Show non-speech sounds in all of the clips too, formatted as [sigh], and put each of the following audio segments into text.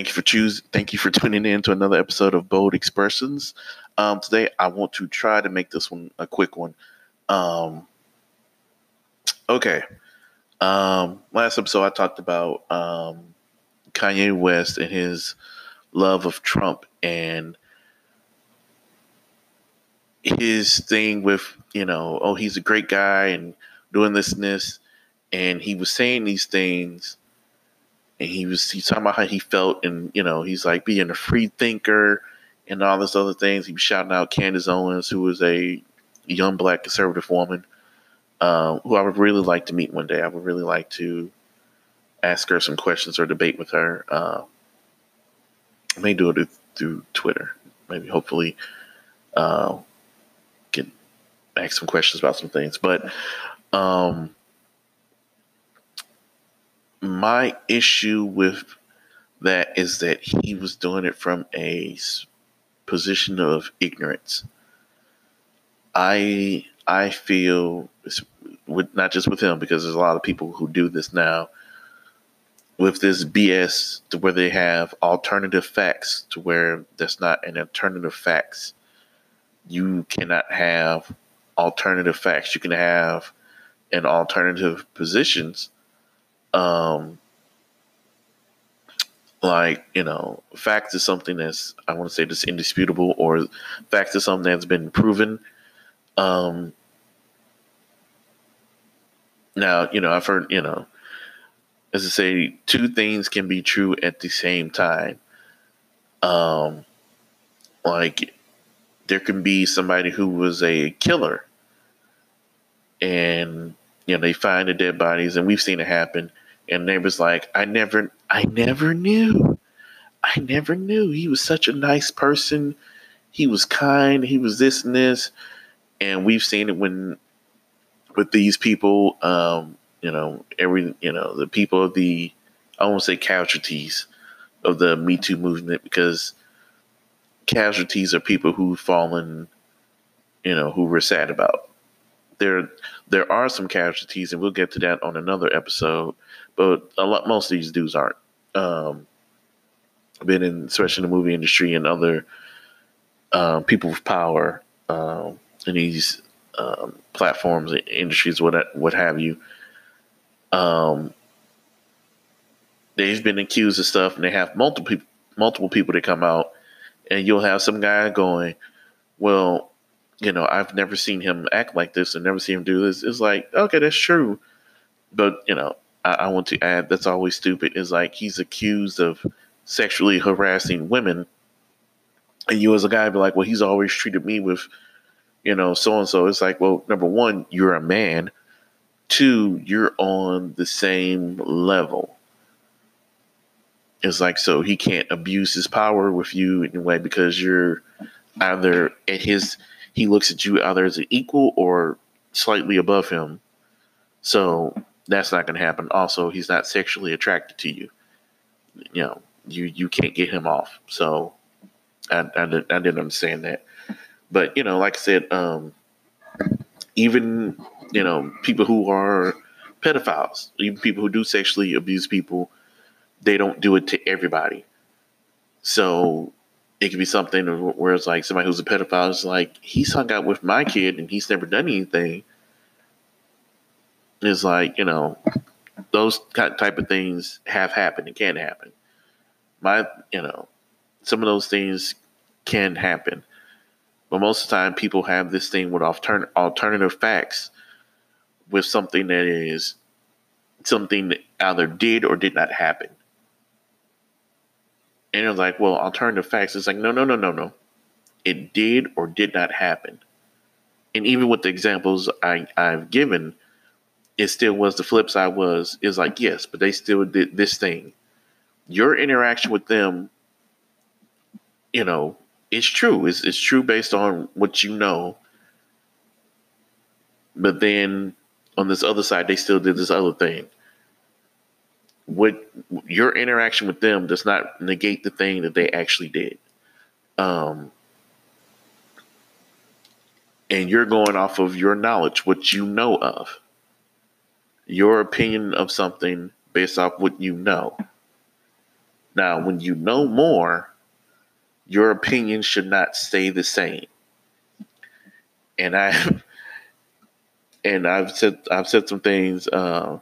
thank you for choose. Thank you for [laughs] tuning in to another episode of Bold Expressions. Um, today, I want to try to make this one a quick one. Um, okay. Um, last episode, I talked about um, Kanye West and his love of Trump and his thing with you know, oh, he's a great guy and doing this and this, and he was saying these things and he was he's talking about how he felt and you know he's like being a free thinker and all this other things. He was shouting out candace owens who was a young black conservative woman uh, who i would really like to meet one day. I would really like to ask her some questions or debate with her. Uh, i may do it through twitter. Maybe hopefully uh, get ask some questions about some things. But um my issue with that is that he was doing it from a position of ignorance. I I feel with not just with him because there's a lot of people who do this now with this BS to where they have alternative facts to where that's not an alternative facts. You cannot have alternative facts. You can have an alternative positions um like you know facts is something that's i want to say that's indisputable or facts is something that's been proven. Um now you know i've heard you know as i say two things can be true at the same time. Um like there can be somebody who was a killer and you know they find the dead bodies and we've seen it happen and they was like, I never, I never knew. I never knew. He was such a nice person. He was kind. He was this and this. And we've seen it when, with these people, um, you know, every, you know, the people of the, I won't say casualties of the Me Too movement because casualties are people who've fallen, you know, who we're sad about. There, there are some casualties, and we'll get to that on another episode but a lot most of these dudes aren't. Um, been in, especially in the movie industry and other uh, people with power um, in these um, platforms, industries, what what have you. Um, they've been accused of stuff, and they have multiple multiple people that come out, and you'll have some guy going, "Well, you know, I've never seen him act like this, and never seen him do this." It's like, okay, that's true, but you know, I, I want to add that's always stupid is like he's accused of sexually harassing women, and you as a guy be like, well, he's always treated me with, you know, so and so. It's like, well, number one, you're a man. Two, you're on the same level. It's like so he can't abuse his power with you in a way because you're either at his he looks at you either as an equal or slightly above him. So that's not going to happen. Also, he's not sexually attracted to you. You know, you you can't get him off. So I, I, I didn't understand that. But you know, like I said, um, even you know people who are pedophiles, even people who do sexually abuse people, they don't do it to everybody. So it could be something where it's like somebody who's a pedophile is like he's hung out with my kid and he's never done anything is like you know those type of things have happened and can happen. My you know some of those things can happen, but most of the time people have this thing with altern- alternative facts with something that is something that either did or did not happen. And it's like, well, alternative facts. It's like, no, no, no, no, no. It did or did not happen. And even with the examples I, I've given, it still was the flip side was is like yes, but they still did this thing. Your interaction with them, you know, it's true. It's it's true based on what you know. But then on this other side, they still did this other thing. What your interaction with them does not negate the thing that they actually did. Um, and you're going off of your knowledge, what you know of your opinion of something based off what you know. Now, when you know more, your opinion should not stay the same. And I [laughs] and I've said I've said some things uh,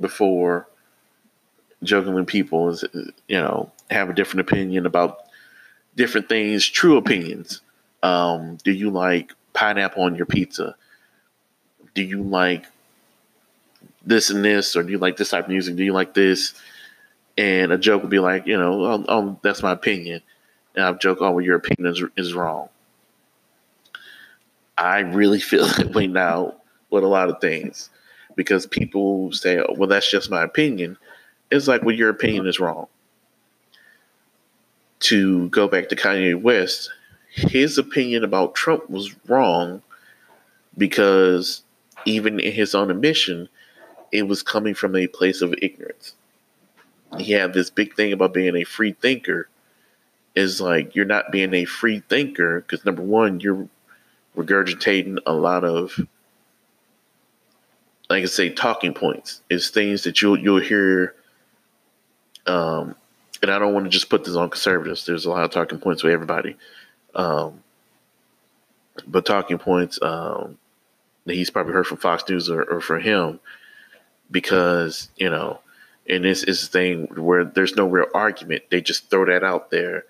before, juggling people is you know have a different opinion about different things, true opinions. Um, do you like pineapple on your pizza? Do you like this and this, or do you like this type of music? Do you like this? And a joke would be like, you know, oh, oh that's my opinion. And I'll joke, oh, well, your opinion is, is wrong. I really [laughs] feel that way now with a lot of things because people say, oh, well, that's just my opinion. It's like, well, your opinion is wrong. To go back to Kanye West, his opinion about Trump was wrong because even in his own admission, it was coming from a place of ignorance. He had this big thing about being a free thinker. Is like you're not being a free thinker because number one, you're regurgitating a lot of, like I say, talking points. Is things that you'll you'll hear. Um, and I don't want to just put this on conservatives. There's a lot of talking points with everybody. Um, but talking points um, that he's probably heard from Fox News or, or from him because, you know, and this is the thing where there's no real argument. They just throw that out there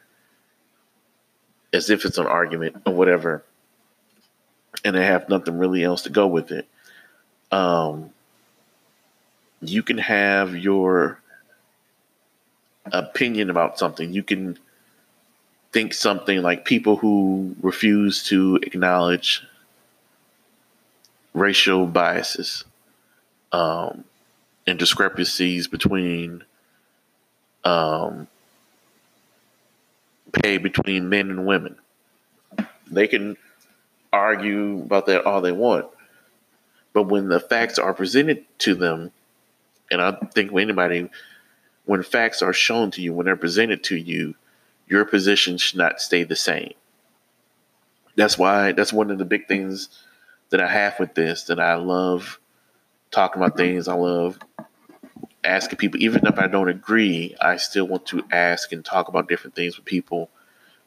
as if it's an argument or whatever. And they have nothing really else to go with it. Um, you can have your opinion about something. You can think something like people who refuse to acknowledge racial biases um, and discrepancies between um, pay between men and women. They can argue about that all they want. But when the facts are presented to them, and I think anybody, when facts are shown to you, when they're presented to you, your position should not stay the same. That's why that's one of the big things that I have with this that I love talking about things. I love asking people, even if I don't agree, I still want to ask and talk about different things with people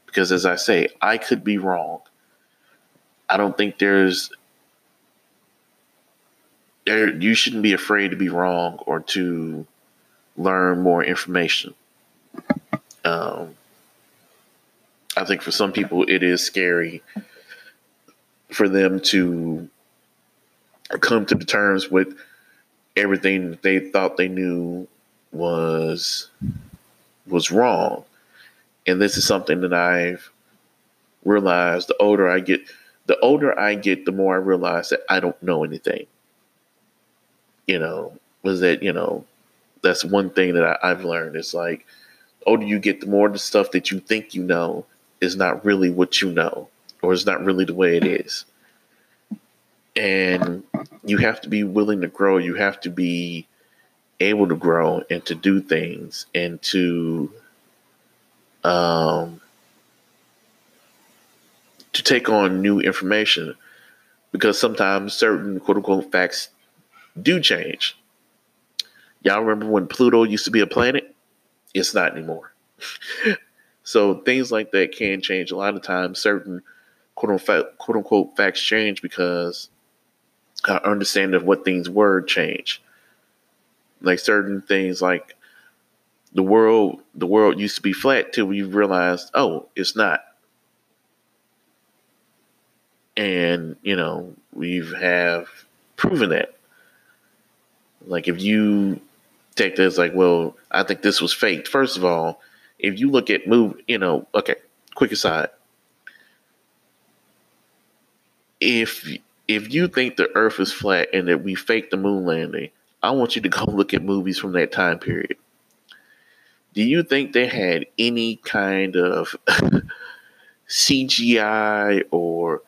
because, as I say, I could be wrong. I don't think there's there. You shouldn't be afraid to be wrong or to learn more information. Um, I think for some people it is scary for them to come to the terms with everything that they thought they knew was was wrong. And this is something that I've realized the older I get, the older I get, the more I realize that I don't know anything. You know, was that, you know, that's one thing that I, have learned. It's like, older you get, the more the stuff that you think you know is not really what you know, or is not really the way it is. And you have to be willing to grow. You have to be able to grow and to do things and to um, to take on new information because sometimes certain quote unquote facts do change. Y'all remember when Pluto used to be a planet? It's not anymore. [laughs] So things like that can change. A lot of times, certain quote unquote, quote unquote facts change because our understanding of what things were change. Like certain things, like the world, the world used to be flat till we realized, oh, it's not. And you know, we've have proven that. Like if you take this, like, well, I think this was faked. First of all, if you look at move, you know, okay, quick aside. If if you think the earth is flat and that we faked the moon landing, I want you to go [laughs] look at movies from that time period. Do you think they had any kind of [laughs] CGI or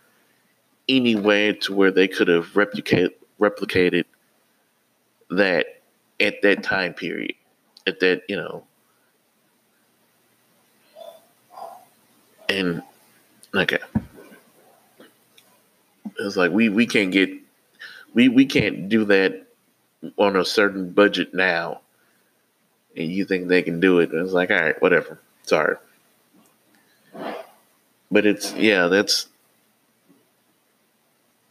any way to where they could have replicate, replicated that at that time period? At that, you know, and okay, it's like we we can't get we we can't do that on a certain budget now and you think they can do it. It's like, all right, whatever. Sorry. But it's yeah, that's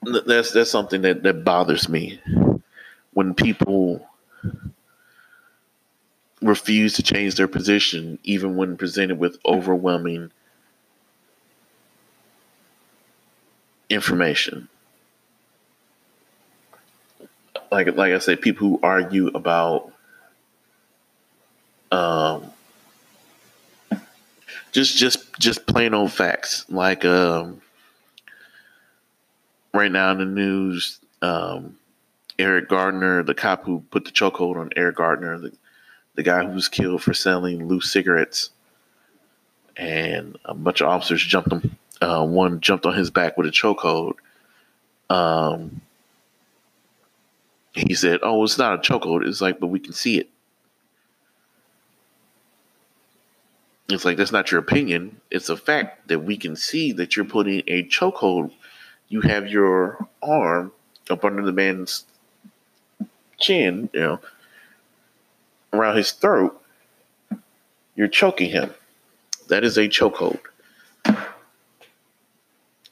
that's that's something that, that bothers me when people refuse to change their position even when presented with overwhelming information. Like like I said, people who argue about um just just just plain old facts. Like um right now in the news, um Eric Gardner, the cop who put the chokehold on Eric Gardner, the, the guy who was killed for selling loose cigarettes, and a bunch of officers jumped him. Uh, one jumped on his back with a chokehold. Um, he said, "Oh, it's not a chokehold. It's like, but we can see it." It's like that's not your opinion. It's a fact that we can see that you're putting a chokehold. You have your arm up under the man's chin, you know, around his throat. You're choking him. That is a chokehold.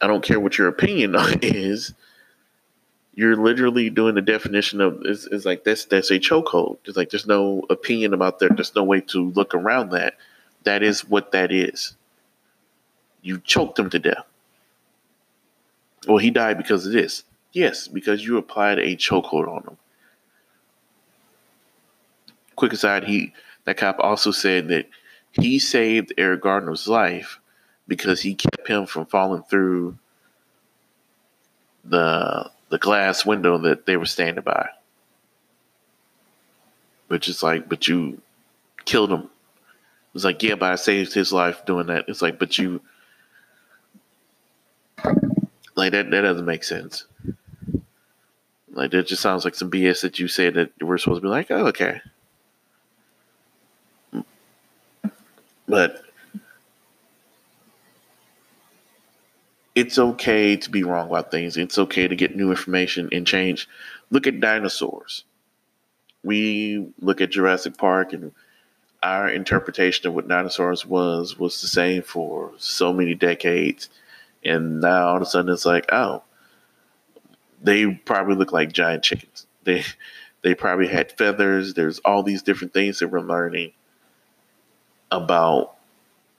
I don't care what your opinion [laughs] is. You're literally doing the definition of is is like that's that's a chokehold. It's like there's no opinion about that. There's no way to look around that. That is what that is. You choked him to death. Well, he died because of this. Yes, because you applied a chokehold on him. Quick aside, he that cop also said that he saved Eric Gardner's life because he kept him from falling through the the glass window that they were standing by. Which is like, but you killed him. It's like, yeah, but I saved his life doing that. It's like, but you like that that doesn't make sense. Like that just sounds like some BS that you said that we're supposed to be like, oh, okay. But it's okay to be wrong about things. It's okay to get new information and change. Look at dinosaurs. We look at Jurassic Park and our interpretation of what dinosaurs was was the same for so many decades. And now all of a sudden it's like, oh, they probably look like giant chickens. [laughs] They they probably had feathers. There's all these different things that we're learning about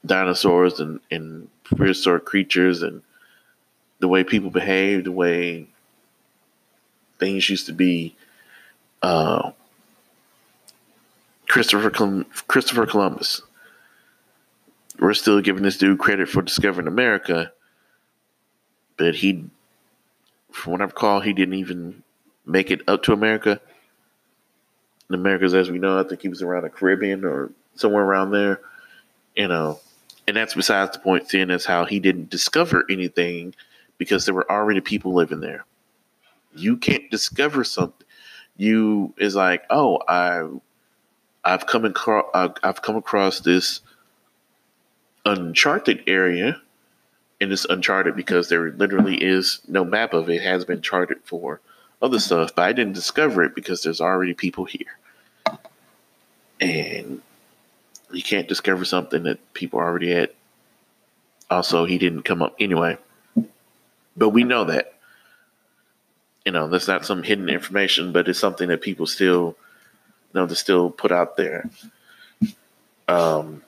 dinosaurs and, and prehistoric creatures and the way people behave, the way things used to be. Uh, Christopher Christopher Columbus. We're still giving this dude credit for discovering America, but he, from what I recall, he didn't even make it up to America. In Americas, as we know, I think he was around the Caribbean or somewhere around there. You know, and that's besides the point. Seeing as how he didn't discover anything because there were already people living there. You can't discover something. You is like, oh, I, I've come across, I've come across this uncharted area, and it's uncharted because there literally is no map of it. it has been charted for other stuff, but I didn't discover it because there's already people here, and you can't discover something that people already had. Also, he didn't come up anyway. But we know that. You know, that's not some hidden information, but it's something that people still you know to still put out there. Um,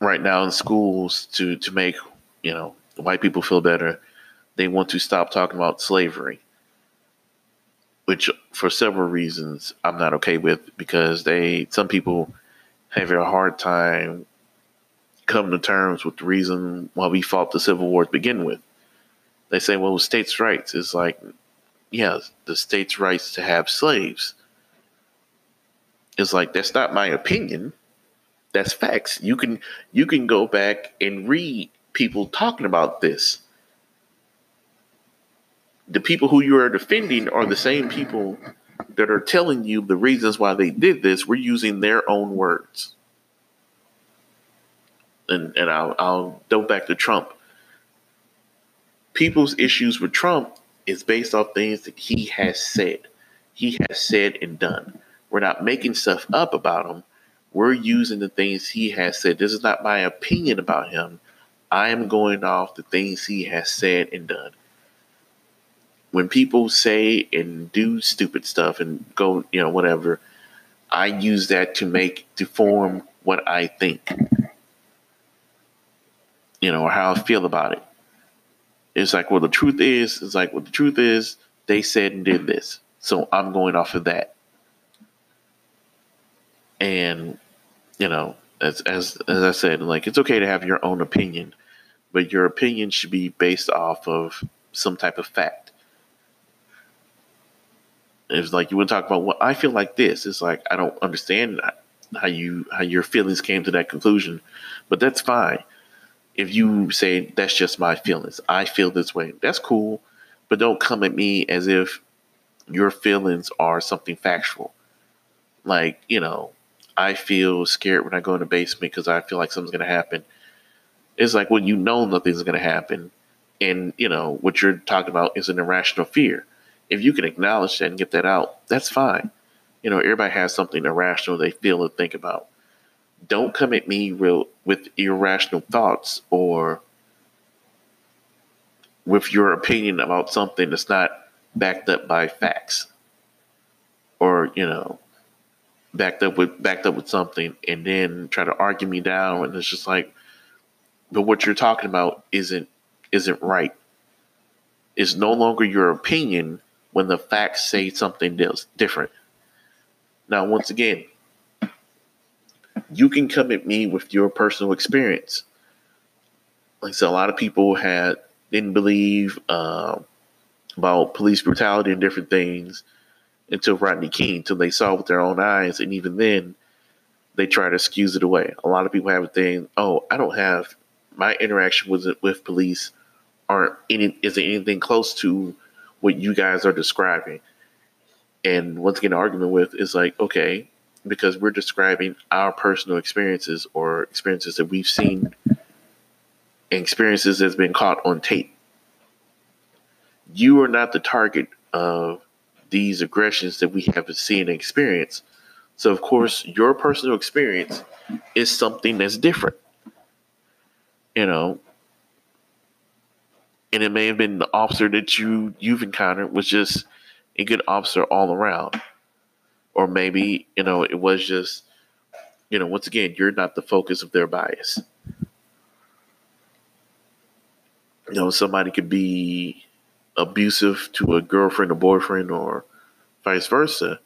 right now in schools to to make you know white people feel better, they want to stop talking about slavery, which for several reasons I'm not okay with because they some people have a hard time come to terms with the reason why we fought the Civil War to begin with. They say, well, states' rights is like, yeah, the states' rights to have slaves. It's like that's not my opinion. That's facts. You can you can go back and read people talking about this. The people who you are defending are the same people that are telling you the reasons why they did this. We're using their own words and, and I'll, I'll back to Trump. People's issues with Trump is based off things that he has said. He has said and done. We're not making stuff up about him. We're using the things he has said. This is not my opinion about him. I am going off the things he has said and done. When people say and do stupid stuff and go, you know, whatever, I use that to make, to form what I think, you know, or how I feel about it. It's like, well, the truth is, it's like, well, the truth is, they said and did this. So I'm going off of that. And, you know, as, as, as I said, like, it's okay to have your own opinion, but your opinion should be based off of some type of fact. It's like you would talk about what well, I feel like this. It's like I don't understand how you how your feelings came to that conclusion, but that's fine. If you say that's just my feelings, I feel this way. That's cool, but don't come at me as if your feelings are something factual. Like you know, I feel scared when I go in the basement because I feel like something's gonna happen. It's like when you know nothing's gonna happen, and you know what you're talking about is an irrational fear. If you can acknowledge that and get that out, that's fine. You know, everybody has something irrational they feel and think about. Don't come at me real with irrational thoughts or with your opinion about something that's not backed up by facts or you know backed up with backed up with something and then try to argue me down. And it's just like but what you're talking about isn't isn't right. It's no longer your opinion when the facts say something else different. Now once again you can come at me with your personal experience like so a lot of people had didn't believe uh, about police brutality and different things until Rodney King, until they saw with their own eyes, and even then, they try to excuse it away. A lot of people have a thing. Oh, I don't have my interaction with with police aren't any isn't anything close to what you guys are describing. And once again, the argument with is like, okay, because we're describing our personal experiences or experiences that we've seen and experiences that's been caught on tape. You are not the target of these aggressions that we have seen and experienced. So, of course, your personal experience is something that's different. You know, and it may have been the officer that you you've encountered was just a good officer all around, or maybe you know it was just you know once again you're not the focus of their bias. You know, somebody could be abusive to a girlfriend or boyfriend or vice versa,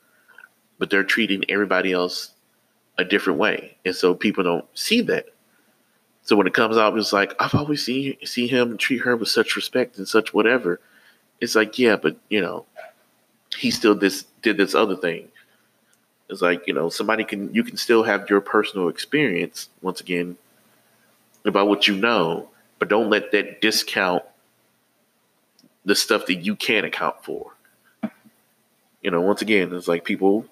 but they're treating everybody else a different way. And so people don't see that. So when it comes out, it's like, I've always seen see him treat her with such respect and such whatever. It's like, yeah, but you know, he still this did this other thing. It's like, you know, somebody can you can still have your personal experience once again about what you know, but don't let that discount the stuff that you can't account for. You know, once again, it's like people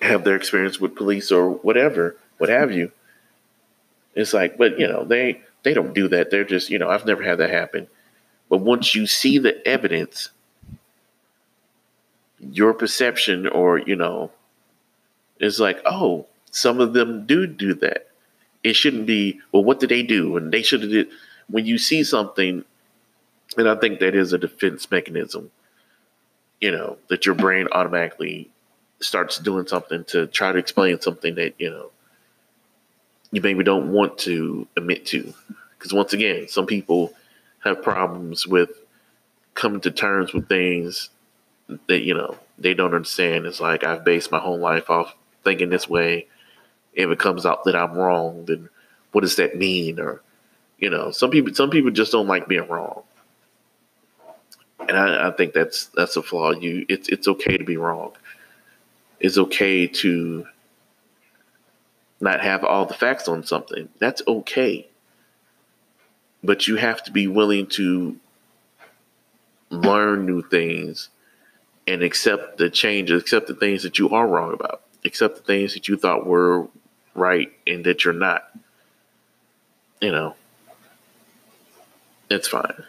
have their experience with police or whatever, what have you. It's like, but you know, they they don't do that. They're just, you know, I've never had that happen. But once you see the evidence, your perception or, you know, is like, oh, some of them do do that. It shouldn't be, well, what did they do? And they should have did. When you see something and I think that is a defense mechanism, you know, that your brain automatically starts doing something to try to explain something that, you know, you maybe don't want to admit to. Because once again, some people have problems with coming to terms with things that, you know, they don't understand. It's like I've based my whole life off thinking this way. If it comes out that I'm wrong, then what does that mean? Or, you know, some people some people just don't like being wrong and I, I, think that's that's a flaw. You, it's it's okay to be wrong. It's okay to not have all the facts on something. That's okay. But you have to be willing to learn new things and accept the changes, accept the things that you are wrong about, accept the things that you thought were right and that you're not. You know, it's fine.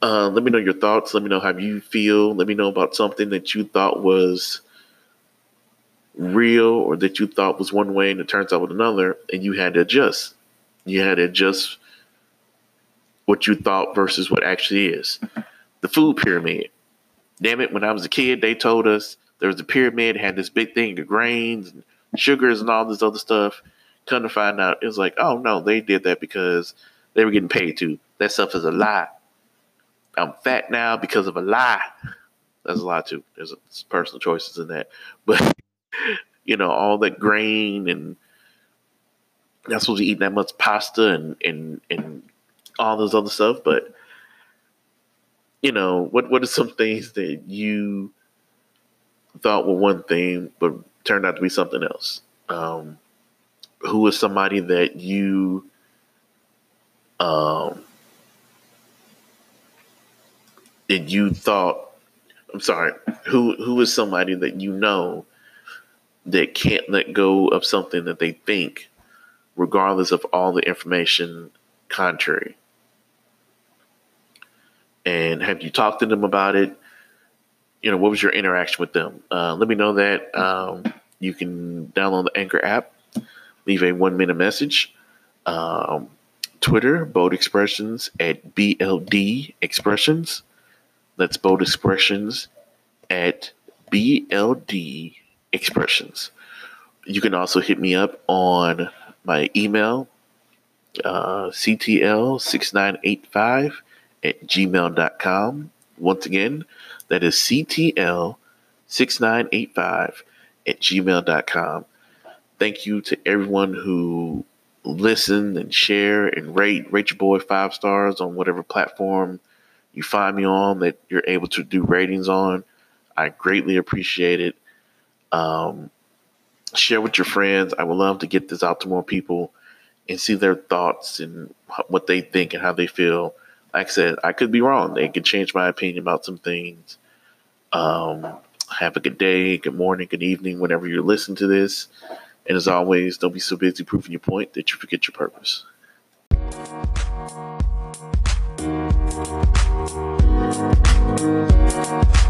Uh, let me know your thoughts. Let me know how you feel. Let me know about something that you thought was real or that you thought was one way and it turns out with another, and you had to adjust. You had to adjust what you thought versus what actually is. The food pyramid. Damn it, when I was a kid, they told us there was a pyramid, had this big thing of grains and sugars and all this other stuff. Come to find out, it was like, oh no, they did that because they were getting paid to. That stuff is a lie. I'm fat now because of a lie. That's a lie too. There's personal choices in that, but [laughs] you know, all that grain and not supposed to eat that much pasta and and and all this other stuff. But you know, what what are some things that you thought were one thing but turned out to be something else? Um, who was somebody that you um that you thought I'm sorry, who who is somebody that you know that can't let go of something that they think, regardless of all the information contrary? And have you talked to them about it? You know, what was your interaction with them? Uh, let me know that. Um, you can download the Anchor app, leave a one minute message. Um, Twitter, Bold Expressions at BLD Expressions. That's Bold Expressions at BLD Expressions. You can also hit me up on my email, uh, CTL6985 at gmail.com. Once again, that is CTL6985 at gmail.com. Thank you to everyone who listen and share and rate. Rate your boy five stars on whatever platform you find me on that you're able to do ratings on. I greatly appreciate it. Um, share with your friends. I would love to get this out to more people and see their thoughts and what they think and how they feel. Like I said, I could be wrong. They could change my opinion about some things. Um, have a good day, good morning, good evening, whenever you're listening to this. And as always, don't be so busy proving your point that you forget your purpose. You.